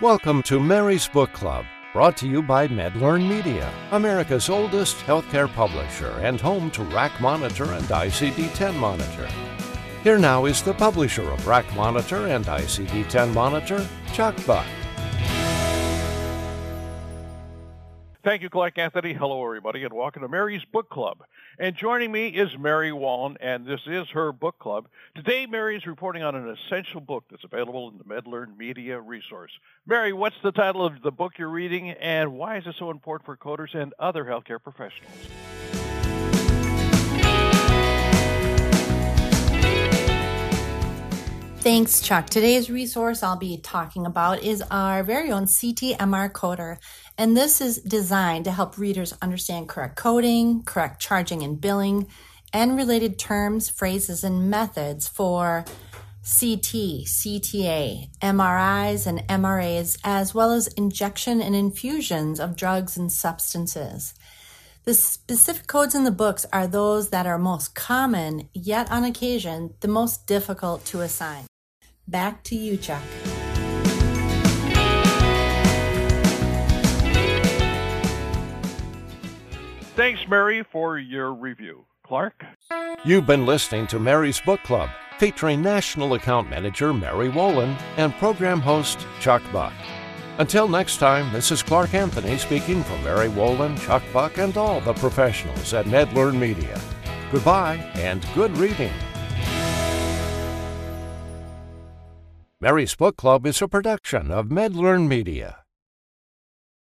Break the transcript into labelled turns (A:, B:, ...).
A: Welcome to Mary's Book Club, brought to you by MedLearn Media, America's oldest healthcare publisher and home to RACmonitor and ICD 10 Monitor. Here now is the publisher of Rack Monitor and ICD 10 Monitor, Chuck Buck.
B: Thank you, Clark Anthony. Hello, everybody, and welcome to Mary's Book Club. And joining me is Mary Wolin, and this is her book club. Today, Mary is reporting on an essential book that's available in the MedLearn Media resource. Mary, what's the title of the book you're reading, and why is it so important for coders and other healthcare professionals?
C: Thanks, Chuck. Today's resource I'll be talking about is our very own CT/MR Coder. And this is designed to help readers understand correct coding, correct charging and billing, and related terms, phrases, and methods for CT, CTA, MRIs, and MRAs, as well as injection and infusions of drugs and substances. The specific codes in the books are those that are most common, yet on occasion, the most difficult to assign. Back to you, Chuck.
B: Thanks, Mary, for your review. Clark?
A: You've been listening to Mary's Book Club, featuring National Account Manager Mary Wolin and program host Chuck Buck. Until next time, this is Clark Anthony speaking for Mary Wolin, Chuck Buck, and all the professionals at MedLearn Media. Goodbye and good reading. Mary's Book Club is a production of MedLearn Media.